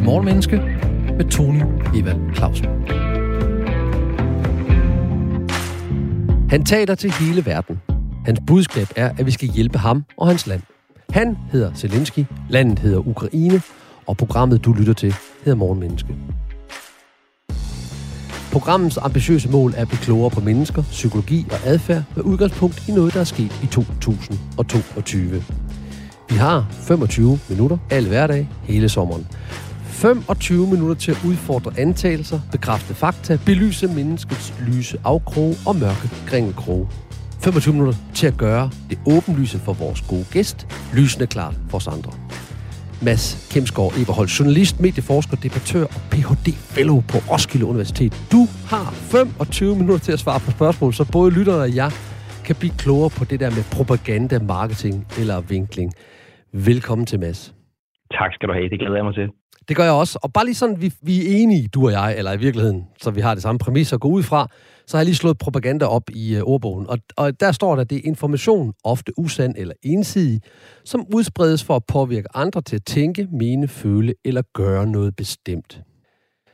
til Morgenmenneske med Tony Evald Clausen. Han taler til hele verden. Hans budskab er, at vi skal hjælpe ham og hans land. Han hedder Zelensky, landet hedder Ukraine, og programmet, du lytter til, hedder Morgenmenneske. Programmets ambitiøse mål er at blive klogere på mennesker, psykologi og adfærd med udgangspunkt i noget, der er sket i 2022. Vi har 25 minutter alle hverdag hele sommeren. 25 minutter til at udfordre antagelser, bekræfte fakta, belyse menneskets lyse afkroge og mørke kringelkroge. 25 minutter til at gøre det åbenlyse for vores gode gæst, lysende klart for os andre. Mads Kemsgaard Eberhold, journalist, medieforsker, debattør og Ph.D. fellow på Roskilde Universitet. Du har 25 minutter til at svare på spørgsmål, så både lytterne og jeg kan blive klogere på det der med propaganda, marketing eller vinkling. Velkommen til, Mads. Tak skal du have. Det glæder jeg mig til. Det gør jeg også. Og bare lige sådan, vi, vi er enige, du og jeg, eller i virkeligheden, så vi har det samme præmis at gå ud fra, så har jeg lige slået propaganda op i uh, ordbogen. Og, og der står der, at det er information, ofte usand eller ensidig, som udspredes for at påvirke andre til at tænke, mene, føle eller gøre noget bestemt.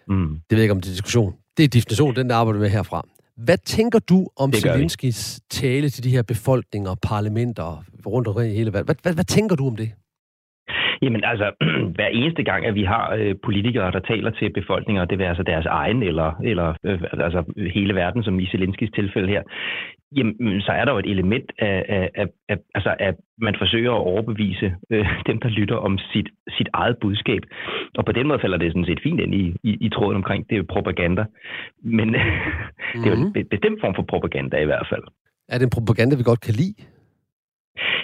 Mm. Det ved jeg ikke, om det er diskussion. Det er definition, den der arbejder med herfra. Hvad tænker du om Zelenskis tale til de her befolkninger, parlamenter rundt omkring i hele verden? Hvad, hvad, hvad tænker du om det? Jamen altså, hver eneste gang, at vi har øh, politikere, der taler til befolkninger, det vil altså deres egen eller, eller øh, altså hele verden, som i Zelenskis tilfælde her, jamen, så er der jo et element af, af, af, af altså, at man forsøger at overbevise øh, dem, der lytter om sit, sit eget budskab. Og på den måde falder det sådan set fint ind i, i, i tråden omkring, det er propaganda. Men mm-hmm. det er jo en mhm. bestemt form for propaganda i hvert fald. Er det en propaganda, vi godt kan lide?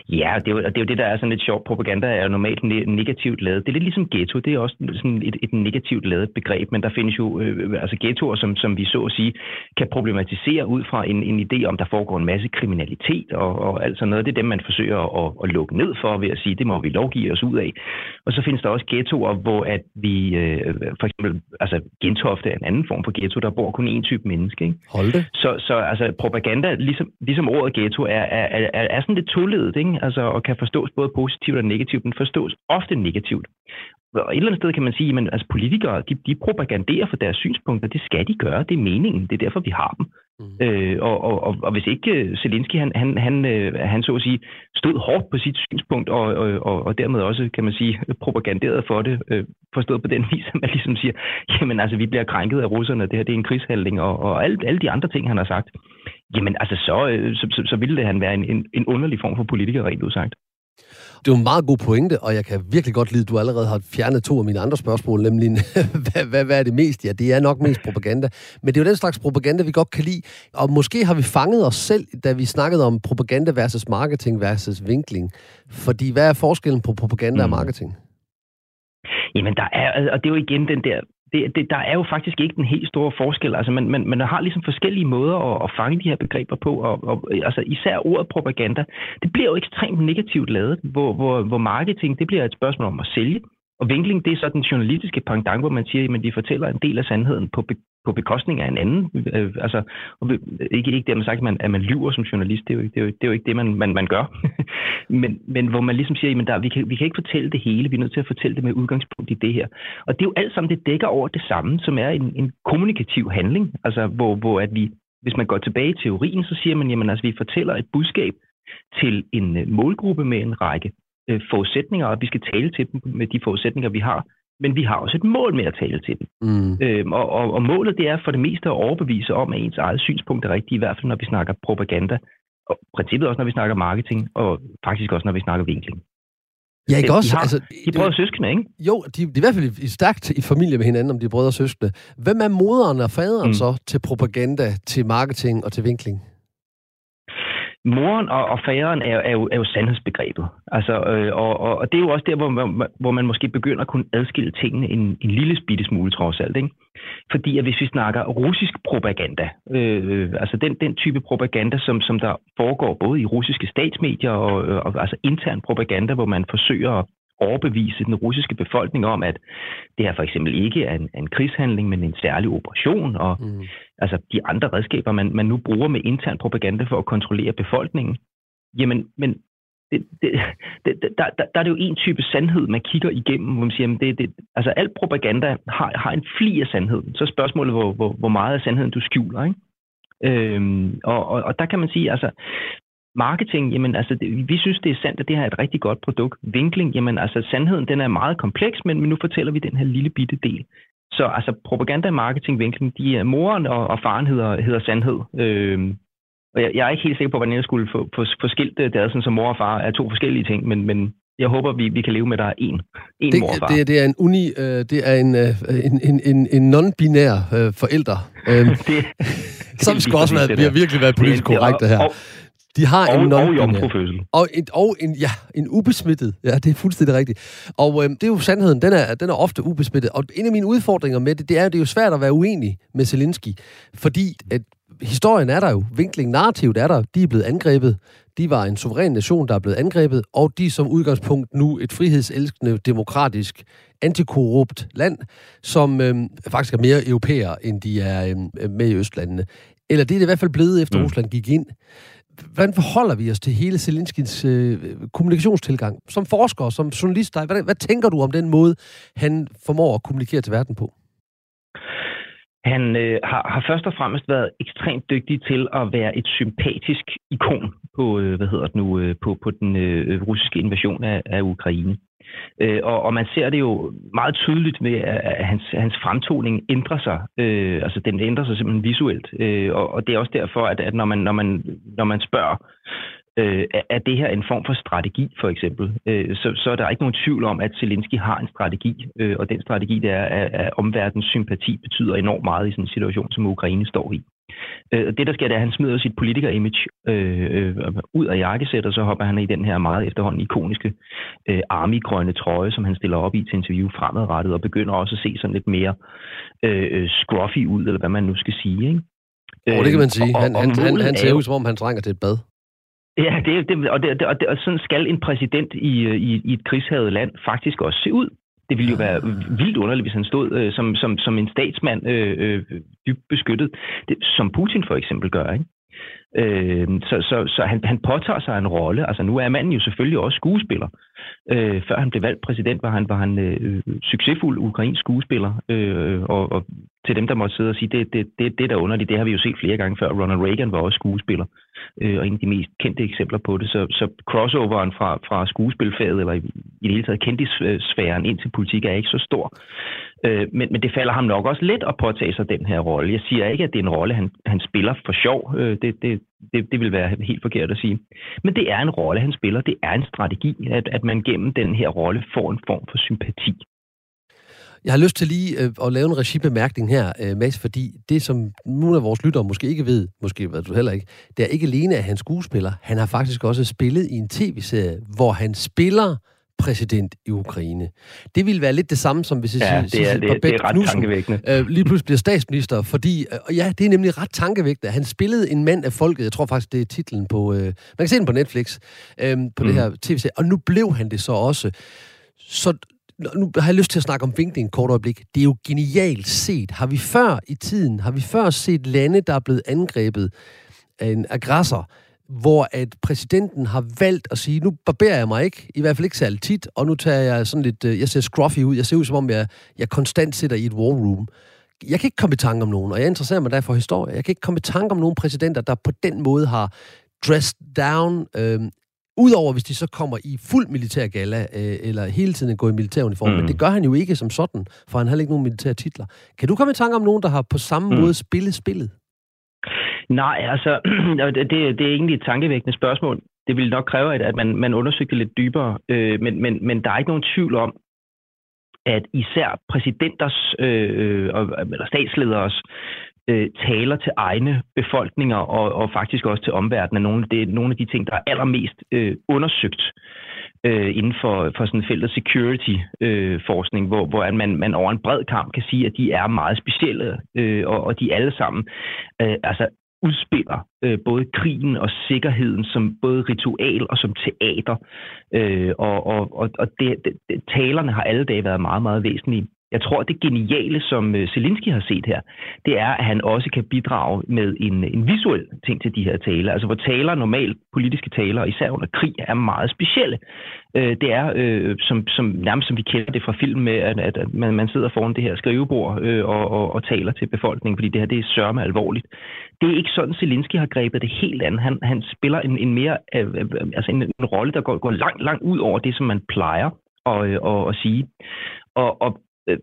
Ja, det er, jo, det er jo det, der er sådan lidt sjovt. Propaganda er jo normalt negativt lavet. Det er lidt ligesom ghetto. Det er også sådan et, et negativt lavet begreb, men der findes jo øh, altså ghettoer, som, som vi så at sige, kan problematisere ud fra en, en idé om, der foregår en masse kriminalitet og, og alt sådan noget. Det er dem, man forsøger at, at lukke ned for ved at sige, det må vi lovgive os ud af. Og så findes der også ghettoer, hvor at vi, øh, for eksempel, altså Gentofte er en anden form for ghetto, der bor kun én type menneske. Ikke? Hold det. Så, så altså propaganda, ligesom, ligesom ordet ghetto, er, er, er, er sådan lidt tullet, ikke? altså, og kan forstås både positivt og negativt. Den forstås ofte negativt. Og et eller andet sted kan man sige, at altså, politikere de, de propaganderer for deres synspunkter. Det skal de gøre. Det er meningen. Det er derfor, vi har dem. Mm. Øh, og, og, og, og hvis ikke øh, Zelensky, han, han, han, øh, han så at sige, stod hårdt på sit synspunkt, og, og, og dermed også, kan man sige, propaganderede for det, øh, forstået på den vis, at man ligesom siger, jamen altså, vi bliver krænket af russerne, det her det er en krigshandling, og, og alle, alle de andre ting, han har sagt, jamen altså, så, øh, så, så, så ville det han være en, en, en underlig form for politiker, rent udsagt. Det er jo en meget god pointe, og jeg kan virkelig godt lide, at du allerede har fjernet to af mine andre spørgsmål, nemlig, hvad, hvad, hvad er det mest? Ja, det er nok mest propaganda. Men det er jo den slags propaganda, vi godt kan lide. Og måske har vi fanget os selv, da vi snakkede om propaganda versus marketing versus vinkling. Fordi hvad er forskellen på propaganda mm. og marketing? Jamen, der er, og det er jo igen den der det, det, der er jo faktisk ikke den helt store forskel. Altså, man, man, man har ligesom forskellige måder at, at fange de her begreber på, og, og altså, især ordet propaganda, det bliver jo ekstremt negativt lavet, hvor, hvor, hvor marketing, det bliver et spørgsmål om at sælge, og vinkling, det er så den journalistiske pendant, hvor man siger, at de fortæller en del af sandheden på, be, på bekostning af en anden. Øh, altså, og ikke, ikke det, man sagt, at man, at man lyver som journalist. Det er jo, det er jo, det er jo ikke det, man, man, man gør. men, men hvor man ligesom siger, at vi, kan, vi kan ikke fortælle det hele. Vi er nødt til at fortælle det med udgangspunkt i det her. Og det er jo alt sammen, det dækker over det samme, som er en, en kommunikativ handling. Altså, hvor, hvor at vi, hvis man går tilbage i teorien, så siger man, jamen altså, vi fortæller et budskab til en øh, målgruppe med en række øh, forudsætninger, og vi skal tale til dem med de forudsætninger, vi har. Men vi har også et mål med at tale til dem. Mm. Øhm, og, og, og målet det er for det meste at overbevise om, at ens eget synspunkt er rigtigt, i hvert fald når vi snakker propaganda. Og princippet også, når vi snakker marketing, og faktisk også, når vi snakker vinkling. Ja, ikke også? De, har, altså, de er brødre og søskende, ikke? Jo, de, de er i hvert fald i stærkt i familie med hinanden, om de er brødre og søskende. Hvem er moderen og faderen mm. så til propaganda, til marketing og til vinkling? Moren og, og faderen er, er, jo, er jo sandhedsbegrebet. Altså, øh, og, og, og det er jo også der, hvor man, hvor man måske begynder at kunne adskille tingene en, en lille bitte smule trods alt. Ikke? Fordi at hvis vi snakker russisk propaganda, øh, altså den, den type propaganda, som, som der foregår både i russiske statsmedier og, og altså intern propaganda, hvor man forsøger at overbevise den russiske befolkning om, at det her for eksempel ikke er en, en krigshandling, men en særlig operation, og mm. altså de andre redskaber, man, man nu bruger med intern propaganda for at kontrollere befolkningen. Jamen, men det, det, det, der, der, der er det jo en type sandhed, man kigger igennem, hvor man siger, det, det, altså alt propaganda har, har en fli af sandhed. Så er spørgsmålet, hvor, hvor, hvor meget af sandheden du skjuler, ikke? Øhm, og, og, og der kan man sige, altså, marketing, jamen altså, det, vi synes, det er sandt, at det her er et rigtig godt produkt. Vinkling, jamen altså, sandheden, den er meget kompleks, men, men nu fortæller vi den her lille bitte del. Så altså, propaganda, marketing, vinkling, de er moren og, og faren hedder, hedder sandhed. Øhm, og jeg, jeg er ikke helt sikker på, hvordan jeg skulle få, få, få skilt det, er sådan, som mor og far er to forskellige ting, men, men jeg håber, vi, vi kan leve med, at der er én, én det, mor og far. Det, det er en uni, øh, det er en, øh, en, en, en, en non-binær øh, forælder. Øh, det, som skal også være, vi har virkelig været politisk korrekt, det her. Og, de har og, en non og. Og, en, og en, ja, en ubesmittet. Ja, det er fuldstændig rigtigt. Og øh, det er jo sandheden, den er, den er ofte ubesmittet. Og en af mine udfordringer med det, det er, det er jo svært at være uenig med Zelensky. Fordi at historien er der jo. Vinkling, narrativt er der. De er blevet angrebet. De var en suveræn nation, der er blevet angrebet. Og de er som udgangspunkt nu et frihedselskende, demokratisk, antikorrupt land, som øh, faktisk er mere europæer, end de er øh, med i Østlandene. Eller det er det i hvert fald blevet, efter mm. Rusland gik ind hvordan forholder vi os til hele Zelenskins øh, kommunikationstilgang? Som forsker, som journalist, hvad, hvad tænker du om den måde, han formår at kommunikere til verden på? Han øh, har, har først og fremmest været ekstremt dygtig til at være et sympatisk ikon på, øh, hvad hedder det nu, øh, på, på den øh, russiske invasion af, af Ukraine. Øh, og, og man ser det jo meget tydeligt med, at hans, hans fremtoning ændrer sig. Øh, altså den ændrer sig simpelthen visuelt. Øh, og, og det er også derfor, at, at når, man, når, man, når man spørger, øh, er det her en form for strategi, for eksempel, øh, så, så er der ikke nogen tvivl om, at Zelensky har en strategi, øh, og den strategi, det er, at, at omverdens sympati betyder enormt meget i sådan en situation, som Ukraine står i. Øh, det, der sker, det er, at han smider sit politiker-image øh, øh, ud af jakkesæt, og så hopper han i den her meget efterhånden ikoniske øh, army-grønne trøje, som han stiller op i til interview fremadrettet, og begynder også at se sådan lidt mere øh, øh scruffy ud, eller hvad man nu skal sige. Ikke? Oh, det kan man sige. Han, han, han, han ser ud, som om han trænger til et bad. Ja, det, det, og, det, og, det, og sådan skal en præsident i, i, i et krigshavet land faktisk også se ud. Det ville jo være vildt underligt, hvis han stod øh, som, som, som en statsmand øh, øh, dybt beskyttet, det, som Putin for eksempel gør. Ikke? Øh, så så, så han, han påtager sig en rolle. Altså nu er manden jo selvfølgelig også skuespiller. Øh, før han blev valgt præsident, var han, var han øh, succesfuld ukrainsk skuespiller. Øh, og, og til dem, der måtte sidde og sige, det, det, det, det der underligt, det har vi jo set flere gange før. Ronald Reagan var også skuespiller, øh, og en af de mest kendte eksempler på det. Så, så crossoveren fra, fra skuespilfaget, eller i, i det hele taget kendtisfæren ind til politik, er ikke så stor. Øh, men, men det falder ham nok også lidt at påtage sig den her rolle. Jeg siger ikke, at det er en rolle, han, han spiller for sjov. Øh, det, det, det, det vil være helt forkert at sige. Men det er en rolle, han spiller. Det er en strategi, at, at man gennem den her rolle får en form for sympati. Jeg har lyst til lige øh, at lave en regibemærkning her, øh, Mads, fordi det, som nogle af vores lyttere måske ikke ved, måske ved du heller ikke, det er ikke alene, at han skuespiller. Han har faktisk også spillet i en tv-serie, hvor han spiller præsident i Ukraine. Det ville være lidt det samme, som hvis ja, det er, det, det er ret Knudsen, tankevækkende. Øh, lige pludselig bliver statsminister, fordi, øh, ja, det er nemlig ret tankevækkende. Han spillede en mand af folket, jeg tror faktisk, det er titlen på, øh, man kan se den på Netflix, øh, på mm. det her tv-serie, og nu blev han det så også. Så nu har jeg lyst til at snakke om vinkling kort øjeblik. Det er jo genialt set. Har vi før i tiden, har vi før set lande, der er blevet angrebet af en aggressor, hvor at præsidenten har valgt at sige, nu barberer jeg mig ikke, i hvert fald ikke særlig tit, og nu tager jeg sådan lidt, øh, jeg ser scruffy ud, jeg ser ud som om, jeg, jeg konstant sidder i et war room. Jeg kan ikke komme i tanke om nogen, og jeg interesserer mig derfor for historie. Jeg kan ikke komme i tanke om nogen præsidenter, der på den måde har dressed down, øh, Udover hvis de så kommer i fuld militær gala, øh, eller hele tiden går i militæruniform. Mm. Men det gør han jo ikke som sådan, for han har ikke nogen militære titler. Kan du komme i tanke om nogen, der har på samme mm. måde spillet spillet? Nej, altså, det, det er egentlig et tankevækkende spørgsmål. Det ville nok kræve, at man, man undersøgte lidt dybere, øh, men, men, men der er ikke nogen tvivl om, at især præsidenters øh, eller statslederes øh, taler til egne befolkninger og, og faktisk også til omverdenen er nogle, det er nogle af de ting, der er allermest øh, undersøgt øh, inden for, for sådan feltet security-forskning, øh, hvor, hvor man, man over en bred kamp kan sige, at de er meget specielle, øh, og, og de alle sammen øh, altså udspiller øh, både krigen og sikkerheden som både ritual og som teater. Øh, og og, og det, det, talerne har alle dage været meget, meget væsentlige. Jeg tror, det geniale, som Zelinski Zelensky har set her, det er, at han også kan bidrage med en, en visuel ting til de her taler. Altså hvor taler, normalt politiske taler, især under krig, er meget specielle. Øh, det er øh, som, som, nærmest som vi kender det fra film med, at, at man, man sidder foran det her skrivebord øh, og, og, og taler til befolkningen, fordi det her det er sørme alvorligt. Det er ikke sådan, Zelensky har grebet det helt an. Han, han spiller en, en mere, øh, øh, altså en, en rolle, der går, går langt, langt ud over det, som man plejer at, øh, at, at sige. Og, og Øh,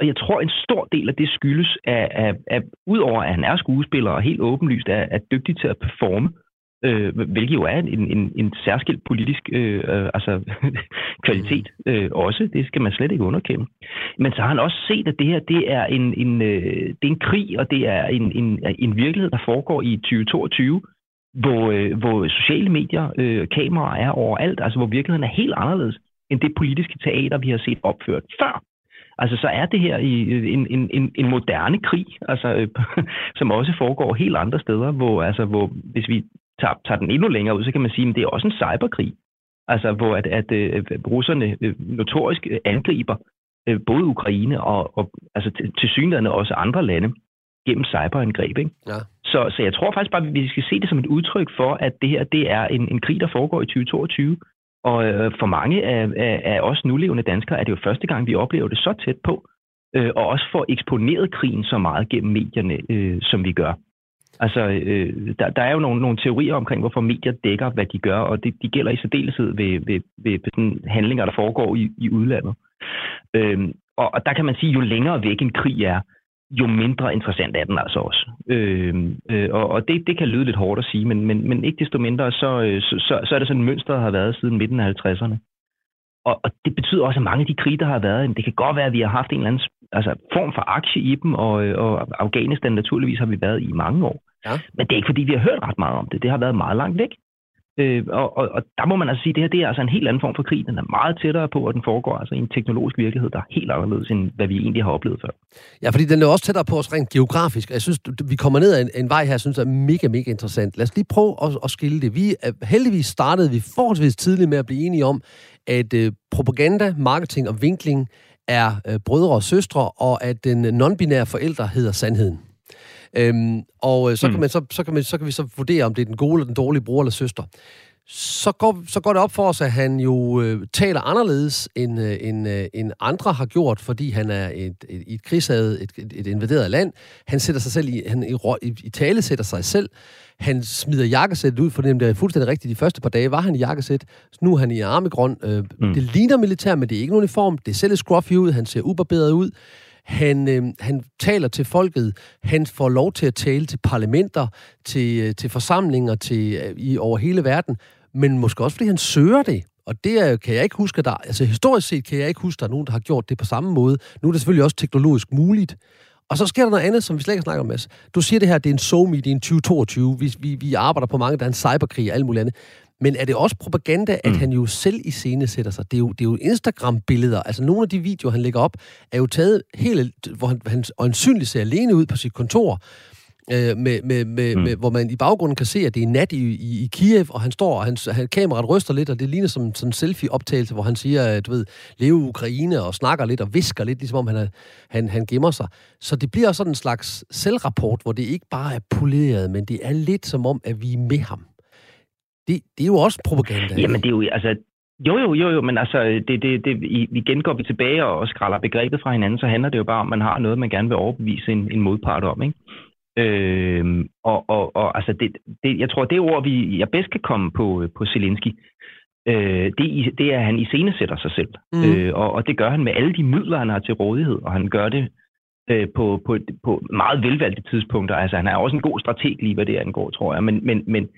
og jeg tror, en stor del af det skyldes, at, at, at udover at han er skuespiller og helt åbenlyst er, er dygtig til at performe, øh, hvilket jo er en, en, en særskilt politisk øh, øh, altså, kvalitet øh, også. Det skal man slet ikke underkende. Men så har han også set, at det her det er en, en, øh, det er en krig, og det er en, en, en virkelighed, der foregår i 2022, hvor, øh, hvor sociale medier, øh, kameraer er overalt, altså hvor virkeligheden er helt anderledes end det politiske teater, vi har set opført før. Altså, så er det her i en, en, en, en moderne krig, altså, øh, som også foregår helt andre steder, hvor, altså, hvor hvis vi tager, tager den endnu længere ud, så kan man sige, at det er også en cyberkrig. Altså, hvor at, at, at øh, russerne øh, notorisk angriber øh, både Ukraine og, og altså, til, til synligheden også andre lande gennem cyberangreb. Ikke? Ja. Så, så jeg tror faktisk bare, at vi skal se det som et udtryk for, at det her det er en, en krig, der foregår i 2022, og øh, for mange af, af, af os nulevende danskere er det jo første gang, vi oplever det så tæt på, øh, og også får eksponeret krigen så meget gennem medierne, øh, som vi gør. Altså, øh, der, der er jo nogle, nogle teorier omkring, hvorfor medier dækker, hvad de gør, og det, de gælder i særdeleshed ved, ved, ved sådan handlinger, der foregår i, i udlandet. Øh, og, og der kan man sige, jo længere væk en krig er, jo mindre interessant er den altså også. Øh, øh, og og det, det kan lyde lidt hårdt at sige, men, men, men ikke desto mindre, så, øh, så, så, så er det sådan et mønster, der har været siden midten af 50'erne. Og, og det betyder også, at mange af de krige, der har været, det kan godt være, at vi har haft en eller anden altså, form for aktie i dem, og, og Afghanistan naturligvis har vi været i mange år. Ja. Men det er ikke, fordi vi har hørt ret meget om det. Det har været meget langt væk. Øh, og, og, og der må man altså sige, at det her det er altså en helt anden form for krig. Den er meget tættere på, og den foregår altså i en teknologisk virkelighed, der er helt anderledes, end hvad vi egentlig har oplevet før. Ja, fordi den er også tættere på os rent geografisk. Jeg synes, vi kommer ned ad en, en vej her, jeg synes er mega, mega interessant. Lad os lige prøve at, at skille det. Vi er, heldigvis startede vi forholdsvis tidligt med at blive enige om, at øh, propaganda, marketing og vinkling er øh, brødre og søstre, og at den non-binære forælder hedder sandheden. Øhm, og øh, så, mm. kan man, så, så, kan man, så kan vi så vurdere, om det er den gode eller den dårlige bror eller søster. Så går, så går det op for os, at han jo øh, taler anderledes, end, øh, end, øh, end andre har gjort, fordi han er et, et, et krigshavet, et, et, et invaderet land. Han sætter sig selv i, han i, i, i tale sætter sig selv. Han smider jakkesættet ud, for det er fuldstændig rigtigt. De første par dage var han i jakkesæt. Nu er han i armegrøn. Øh, mm. Det ligner militær, men det er ikke en uniform. Det ser lidt scruffy ud. Han ser ubarberet ud. Han, øh, han taler til folket. Han får lov til at tale til parlamenter, til, øh, til forsamlinger til, øh, i, over hele verden. Men måske også, fordi han søger det. Og det kan jeg ikke huske, der... Altså historisk set kan jeg ikke huske, at der er nogen, der har gjort det på samme måde. Nu er det selvfølgelig også teknologisk muligt. Og så sker der noget andet, som vi slet ikke snakker om, Mads. Du siger det her, det er en SOMI, det er en 2022. Vi, vi, vi arbejder på mange, der er en cyberkrig og alt muligt andet. Men er det også propaganda, at mm. han jo selv i scene sætter sig? Det er jo, det er jo Instagram-billeder. Altså nogle af de videoer, han lægger op, er jo taget helt, hvor han, han øjensynligt ser alene ud på sit kontor, øh, med, med, med, mm. med, hvor man i baggrunden kan se, at det er nat i, i, i Kiev, og han står, og han, han, kameraet ryster lidt, og det ligner som sådan en selfie-optagelse, hvor han siger, du ved, leve Ukraine, og snakker lidt og visker lidt, ligesom om han, er, han, han gemmer sig. Så det bliver sådan en slags selvrapport, hvor det ikke bare er poleret, men det er lidt som om, at vi er med ham. Det, det er jo også propaganda. Jamen, det er jo, altså, jo, jo, jo, jo, men altså, det, det, det, igen går vi tilbage og skræller begrebet fra hinanden, så handler det jo bare om, at man har noget, man gerne vil overbevise en, en modpart om, ikke? Øh, og, og, og altså, det, det, jeg tror, det ord, vi, jeg bedst kan komme på, på Zelensky, øh, det, det er, at han iscenesætter sig selv. Mm. Øh, og, og det gør han med alle de midler, han har til rådighed, og han gør det øh, på, på, på meget velvalgte tidspunkter. Altså, han er også en god strateg lige, hvad det angår, tror jeg. Men, men, men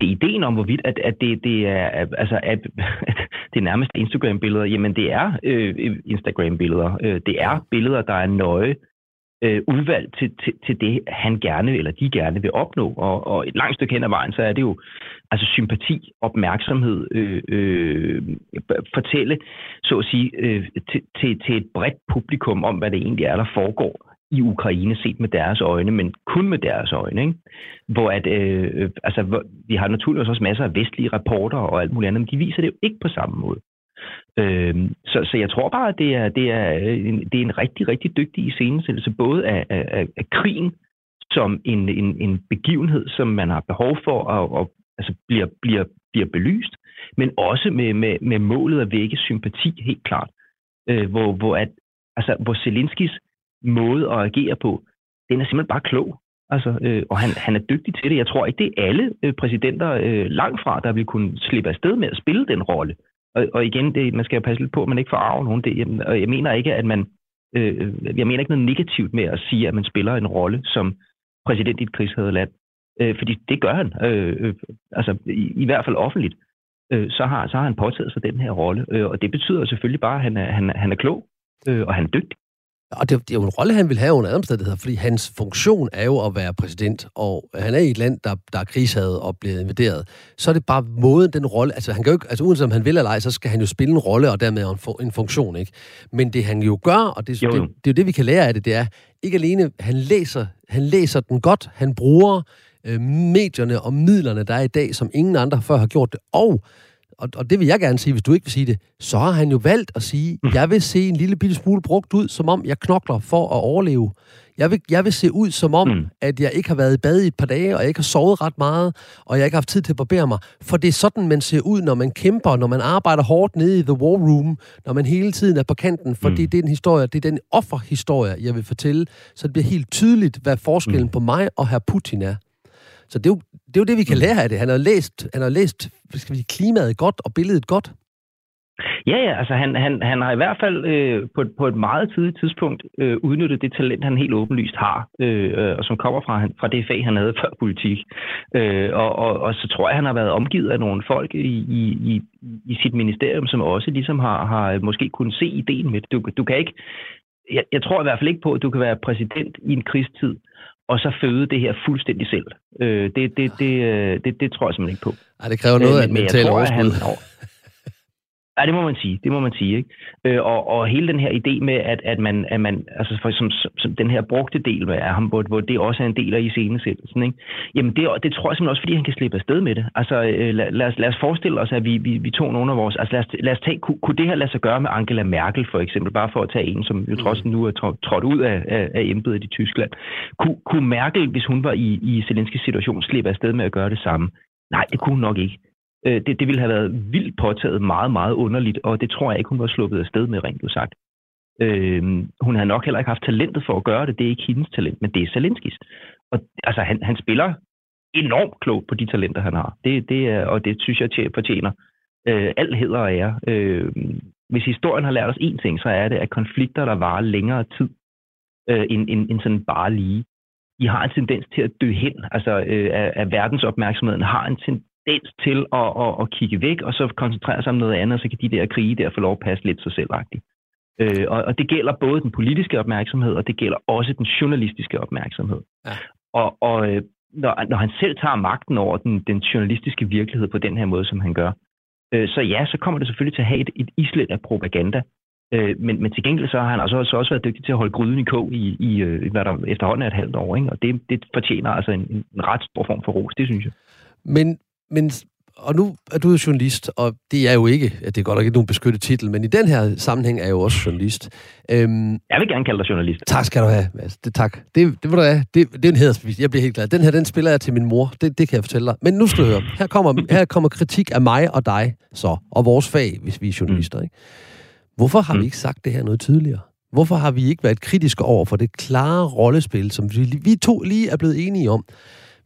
til ideen om, hvorvidt at, at det, det er altså, at, at det er nærmest Instagram-billeder, jamen det er øh, Instagram-billeder. Øh, det er billeder, der er nøje øh, udvalgt til, til, til det, han gerne eller de gerne vil opnå. Og, og et langt stykke hen ad vejen, så er det jo altså sympati, opmærksomhed, øh, øh, fortælle, så at sige, øh, til, til, til et bredt publikum om, hvad det egentlig er, der foregår i Ukraine set med deres øjne, men kun med deres øjne. Ikke? Hvor at, øh, øh, altså, hvor, vi har naturligvis også masser af vestlige rapporter og alt muligt andet, men de viser det jo ikke på samme måde. Øh, så, så jeg tror bare, at det er, det er, øh, en, det er en rigtig, rigtig dygtig iscenesættelse, både af, af, af krigen som en, en, en begivenhed, som man har behov for at, at altså bliver, bliver, bliver belyst, men også med, med, med målet at vække sympati, helt klart. Øh, hvor, hvor, at, altså, hvor Zelenskis måde at agere på, den er simpelthen bare klog. Altså, øh, og han, han er dygtig til det. Jeg tror ikke, det er alle øh, præsidenter øh, langt fra, der vil kunne slippe afsted med at spille den rolle. Og, og igen, det, man skal jo passe lidt på, at man ikke får nogen. Det, og jeg mener ikke, at man... Øh, jeg mener ikke noget negativt med at sige, at man spiller en rolle som præsident i et krigshavet land. Øh, fordi det gør han. Øh, øh, altså, i, i hvert fald offentligt. Øh, så, har, så har han påtaget sig den her rolle. Øh, og det betyder selvfølgelig bare, at han er, han, han er klog, øh, og han er dygtig. Og det, det er jo en rolle, han vil have under omstændigheder, fordi hans funktion er jo at være præsident, og han er i et land, der, der er krigshavet og bliver invaderet. Så er det bare måden, den rolle, altså han kan jo ikke, altså uanset om han vil eller ej, så skal han jo spille en rolle, og dermed en, en funktion, ikke? Men det han jo gør, og det, det, det, det er jo det, vi kan lære af det, det er, ikke alene, han læser, han læser den godt, han bruger øh, medierne og midlerne, der er i dag, som ingen andre før har gjort det, og og, og det vil jeg gerne sige, hvis du ikke vil sige det, så har han jo valgt at sige, mm. jeg vil se en lille bitte smule brugt ud, som om jeg knokler for at overleve. Jeg vil, jeg vil se ud som om, mm. at jeg ikke har været i bad i et par dage, og jeg ikke har sovet ret meget, og jeg ikke har haft tid til at barbere mig. For det er sådan, man ser ud, når man kæmper, når man arbejder hårdt nede i The War Room, når man hele tiden er på kanten, fordi mm. det er den historie, det er den offerhistorie, jeg vil fortælle, så det bliver helt tydeligt, hvad forskellen mm. på mig og herr Putin er. Så det er, jo, det er jo det, vi kan mm. lære af det. Han har læst, han har læst skal vi sige, klimaet godt og billedet godt. Ja, ja, altså han, han, han har i hvert fald øh, på, på et meget tidligt tidspunkt øh, udnyttet det talent, han helt åbenlyst har, øh, og som kommer fra, fra det fag, han havde før politik. Øh, og, og, og så tror jeg, han har været omgivet af nogle folk i, i, i, i sit ministerium, som også ligesom har, har måske kunnet se ideen med det. Du, du kan ikke, jeg, jeg tror i hvert fald ikke på, at du kan være præsident i en krigstid, og så føde det her fuldstændig selv. Øh, det, det, det, øh, det, det tror jeg simpelthen ikke på. Ej, det kræver noget øh, af mentalt overskud. Ja, det må man sige. Det må man sige. Ikke? Øh, og, og hele den her idé med, at, at man, at man altså for, som, som den her brugte del af ham, hvor, hvor det også er en del af iscenesættelsen, ikke? jamen det, det tror jeg simpelthen også, fordi han kan slippe afsted med det. Altså øh, lad, lad, os, lad os forestille os, at vi, vi, vi tog nogle af vores... Altså lad os, lad os tage, kunne, kunne det her lade sig gøre med Angela Merkel for eksempel, bare for at tage en, som jo trods mm. nu er trådt ud af, af, af embedet i Tyskland. Kunne, kunne Merkel, hvis hun var i, i Zelenskis situation, slippe afsted med at gøre det samme? Nej, det kunne hun nok ikke. Øh, det, det ville have været vildt påtaget meget, meget underligt, og det tror jeg ikke, hun var sluppet af sted med, rent sagt. Øh, hun har nok heller ikke haft talentet for at gøre det. Det er ikke hendes talent, men det er Zelenskis. Og altså, han, han spiller enormt klogt på de talenter, han har. Det, det er, og det synes jeg fortjener øh, al heder og ære. Øh, hvis historien har lært os én ting, så er det, at konflikter, der varer længere tid øh, end, end, end sådan bare lige, de har en tendens til at dø hen. Altså, øh, at, at verdensopmærksomheden har en ten, tendens til at, at, at kigge væk, og så koncentrere sig om noget andet, så kan de der krige der få lov at passe lidt sig selvagtigt. Øh, og, og det gælder både den politiske opmærksomhed, og det gælder også den journalistiske opmærksomhed. Ja. Og, og øh, når, når han selv tager magten over den, den journalistiske virkelighed på den her måde, som han gør, øh, så ja, så kommer det selvfølgelig til at have et, et islet af propaganda. Øh, men, men til gengæld så har han altså så også været dygtig til at holde gryden i kog i, i hvad der efterhånden er et halvt år. Ikke? Og det, det fortjener altså en, en ret stor form for ros, det synes jeg. Men men og nu er du jo journalist, og det er jo ikke, at det er godt nok ikke nogen beskyttet titel, men i den her sammenhæng er jeg jo også journalist. Øhm, jeg vil gerne kalde dig journalist. Tak skal du have, Mads. Det, tak. Det, det, det, det, det er en hedersbevis. Jeg bliver helt glad. Den her, den spiller jeg til min mor. Det, det kan jeg fortælle dig. Men nu skal du høre. Her kommer, her kommer kritik af mig og dig, så, og vores fag, hvis vi er journalister. Mm. Ikke? Hvorfor har mm. vi ikke sagt det her noget tidligere? Hvorfor har vi ikke været kritiske over for det klare rollespil, som vi, vi to lige er blevet enige om?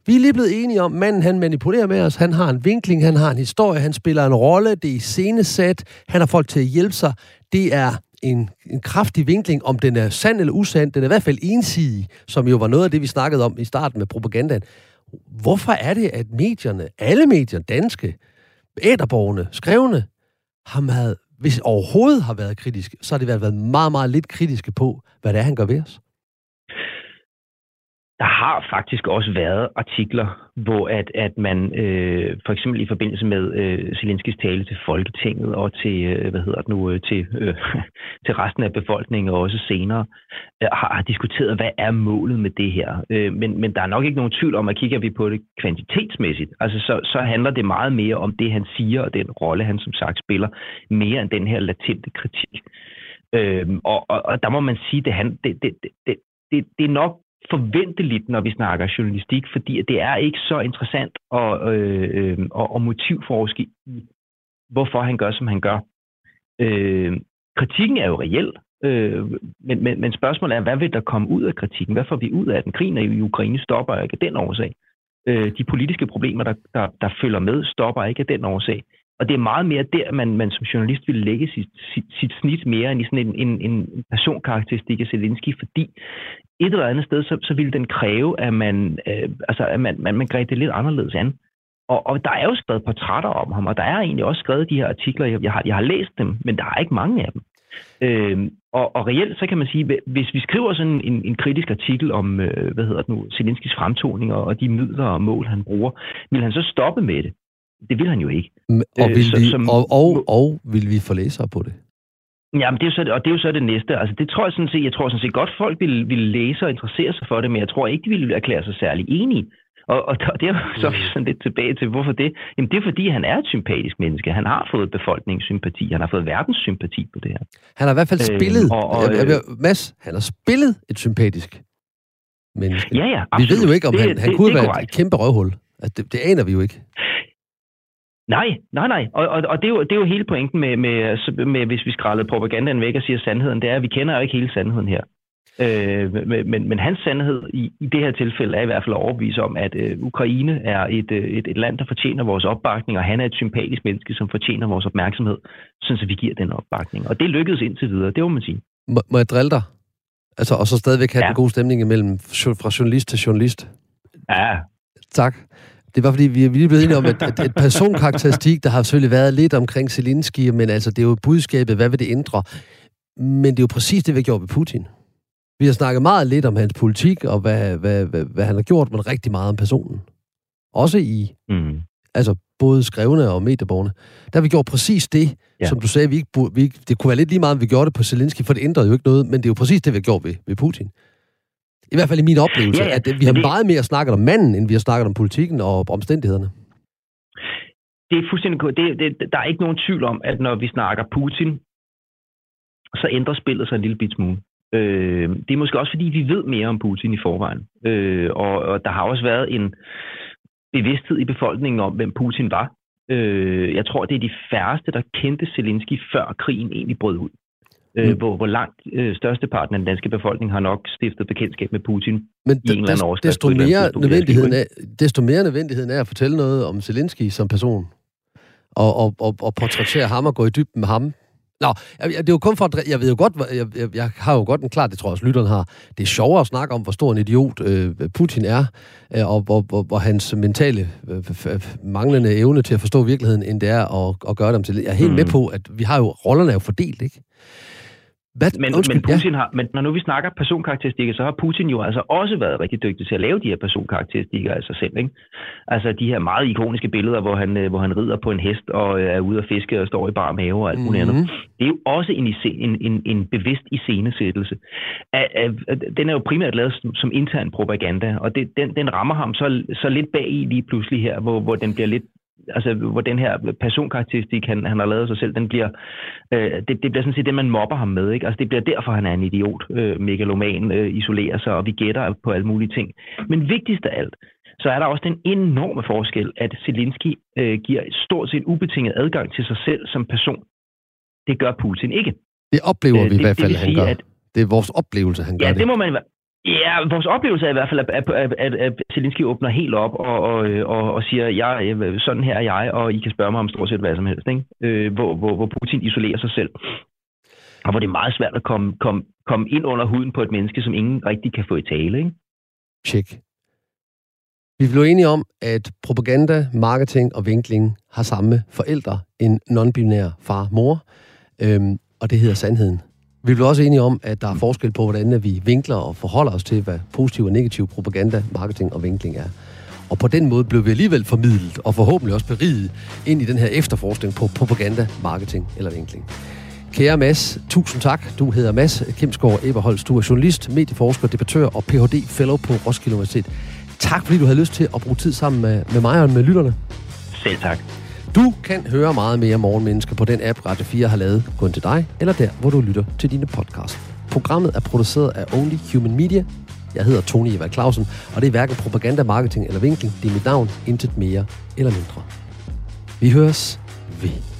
Vi er lige blevet enige om, at manden han manipulerer med os, han har en vinkling, han har en historie, han spiller en rolle, det er scenesat, han har folk til at hjælpe sig. Det er en, en kraftig vinkling, om den er sand eller usand. Den er i hvert fald ensidig, som jo var noget af det, vi snakkede om i starten med propagandaen. Hvorfor er det, at medierne, alle medier, danske, æderborgerne, skrevne, har været, hvis overhovedet har været kritiske, så har det været meget, meget lidt kritiske på, hvad det er, han gør ved os? Der har faktisk også været artikler, hvor at, at man øh, for eksempel i forbindelse med øh, Zelenskis tale til Folketinget og til, øh, hvad hedder det nu, øh, til, øh, til resten af befolkningen og også senere, øh, har, har diskuteret, hvad er målet med det her. Øh, men, men der er nok ikke nogen tvivl om, at kigger vi på det kvantitetsmæssigt, altså så, så handler det meget mere om det, han siger og den rolle, han som sagt spiller, mere end den her latente kritik. Øh, og, og, og der må man sige, det, han, det, det, det, det, det er nok forventeligt, når vi snakker journalistik, fordi det er ikke så interessant at, øh, øh, at motivforske i, hvorfor han gør, som han gør. Øh, kritikken er jo reel, øh, men, men, men spørgsmålet er, hvad vil der komme ud af kritikken? Hvad får vi ud af den? Krigen i Ukraine stopper ikke af den årsag. Øh, de politiske problemer, der, der, der følger med, stopper ikke af den årsag. Og det er meget mere der, man, man som journalist vil lægge sit, sit, sit snit mere end i sådan en, en, en personkarakteristik af Zelensky, fordi et eller andet sted, så, så ville den kræve, at man, øh, altså, at man, man, man greb det lidt anderledes an. Og, og der er jo skrevet portrætter om ham, og der er egentlig også skrevet de her artikler. Jeg, jeg, har, jeg har læst dem, men der er ikke mange af dem. Øh, og, og reelt, så kan man sige, hvis vi skriver sådan en, en kritisk artikel om, øh, hvad hedder det nu, Zelenskis fremtoning og, og de midler og mål, han bruger, vil han så stoppe med det? Det vil han jo ikke. Og vil, øh, vi, som, og, og, og vil vi få læsere på det? Jamen, det er jo så, og det er jo så det næste. Altså, det tror jeg sådan set, jeg tror sådan set godt, folk vil, vil læse og interessere sig for det, men jeg tror ikke, de vil erklære sig særlig enige. Og, og, og det er så vi sådan lidt tilbage til, hvorfor det? Jamen, det er fordi, han er et sympatisk menneske. Han har fået befolkningssympati. Han har fået verdens sympati på det her. Han har i hvert fald øh, spillet, og, og, jeg, jeg, Mads, han har spillet et sympatisk menneske. Ja, ja, absolut. Vi ved jo ikke, om det, han, han det, kunne det være et kæmpe røvhul. Altså, det, det aner vi jo ikke. Nej, nej, nej. Og, og, og det, er jo, det er jo hele pointen med, med, med, hvis vi skrællede propagandaen væk og siger sandheden, det er, at vi kender jo ikke hele sandheden her. Øh, men, men hans sandhed i, i det her tilfælde er i hvert fald at overbevise om, at øh, Ukraine er et, øh, et, et land, der fortjener vores opbakning, og han er et sympatisk menneske, som fortjener vores opmærksomhed, sådan så vi giver den opbakning. Og det lykkedes indtil videre, det må man sige. Må, må jeg drille dig? Altså, og så stadigvæk have ja. den gode stemning imellem fra journalist til journalist? Ja. Tak. Det var, fordi vi er lige blevet enige om, at, at, at personkarakteristik, der har selvfølgelig været lidt omkring Zelensky, men altså, det er jo budskabet, hvad vil det ændre? Men det er jo præcis det, vi har gjort ved Putin. Vi har snakket meget lidt om hans politik, og hvad, hvad, hvad, hvad han har gjort, men rigtig meget om personen. Også i, mm. altså både skrevne og medieborgerne. Der har vi gjort præcis det, ja. som du sagde, vi ikke, vi ikke, det kunne være lidt lige meget, om vi gjorde det på Zelensky, for det ændrede jo ikke noget, men det er jo præcis det, vi har gjort ved, ved Putin. I hvert fald i min oplevelse, ja, ja. at vi har det... meget mere snakket om manden, end vi har snakket om politikken og omstændighederne. Det er fuldstændig det, det, Der er ikke nogen tvivl om, at når vi snakker Putin, så ændrer spillet sig en lille bit smule. Øh, det er måske også, fordi vi ved mere om Putin i forvejen. Øh, og, og der har også været en bevidsthed i befolkningen om, hvem Putin var. Øh, jeg tror, det er de færreste, der kendte Zelensky, før krigen egentlig brød ud øh, mm. hvor, hvor langt øh, størsteparten af den danske befolkning har nok stiftet bekendtskab med Putin Men i en eller anden desto, mere nødvendigheden af, desto mere nødvendigheden er at fortælle noget om Zelensky som person, og, og, og, og portrættere ham og gå i dybden med ham. Nå, det er jo kun for at... Jeg ved jo godt, jeg, jeg, jeg har jo godt en klar, det tror jeg også lytteren har. Det er sjovere at snakke om, hvor stor en idiot øh, Putin er, øh, og hvor, hvor, hvor hans mentale øh, manglende evne til at forstå virkeligheden, end det er at, at gøre dem til... Jeg er helt mm. med på, at vi har jo... Rollerne er jo fordelt, ikke? Hvad? Men, Undskyld, men, Putin ja. har, men når nu vi snakker personkarakteristikker, så har Putin jo altså også været rigtig dygtig til at lave de her personkarakteristikker af sig selv. Ikke? Altså de her meget ikoniske billeder, hvor han, øh, hvor han rider på en hest og øh, er ude at fiske og står i bar mave og alt muligt mm-hmm. andet. Det er jo også en, en, en, en bevidst iscenesættelse. Den er jo primært lavet som, som intern propaganda, og det, den, den rammer ham så, så lidt bag i lige pludselig her, hvor, hvor den bliver lidt altså, hvor den her personkarakteristik, han, han har lavet sig selv, den bliver, øh, det, det bliver sådan set det, man mobber ham med. Ikke? Altså, det bliver derfor, han er en idiot, øh, megaloman, øh, isolerer sig, og vi gætter på alle mulige ting. Men vigtigst af alt, så er der også den enorme forskel, at Zelensky øh, giver stort set ubetinget adgang til sig selv som person. Det gør Putin ikke. Det oplever vi øh, i hvert fald, det han gør. At, det er vores oplevelse, han gør ja, det. det må man Ja, vores oplevelse er i hvert fald, at, at, at, at, Zelensky åbner helt op og, og, og, og siger, ja, sådan her er jeg, og I kan spørge mig om stort set hvad som helst. Ikke? Øh, hvor, hvor, hvor Putin isolerer sig selv. Og hvor det er meget svært at komme, komme, komme ind under huden på et menneske, som ingen rigtig kan få i tale. Ikke? Tjek. Vi blev enige om, at propaganda, marketing og vinkling har samme forældre, en non-binær far-mor, øhm, og det hedder sandheden. Vi blev også enige om, at der er forskel på, hvordan vi vinkler og forholder os til, hvad positiv og negativ propaganda, marketing og vinkling er. Og på den måde blev vi alligevel formidlet, og forhåbentlig også beriget, ind i den her efterforskning på propaganda, marketing eller vinkling. Kære Mads, tusind tak. Du hedder Mads Kimsgaard Eberholz. Du er journalist, medieforsker, debattør og Ph.D. Fellow på Roskilde Universitet. Tak fordi du havde lyst til at bruge tid sammen med, med mig og med lytterne. Selv tak. Du kan høre meget mere Morgenmenneske på den app, Radio 4 har lavet, kun til dig, eller der, hvor du lytter til dine podcasts. Programmet er produceret af Only Human Media. Jeg hedder Tony Eva Clausen, og det er hverken propaganda, marketing eller vinkling. Det er mit navn, intet mere eller mindre. Vi høres ved.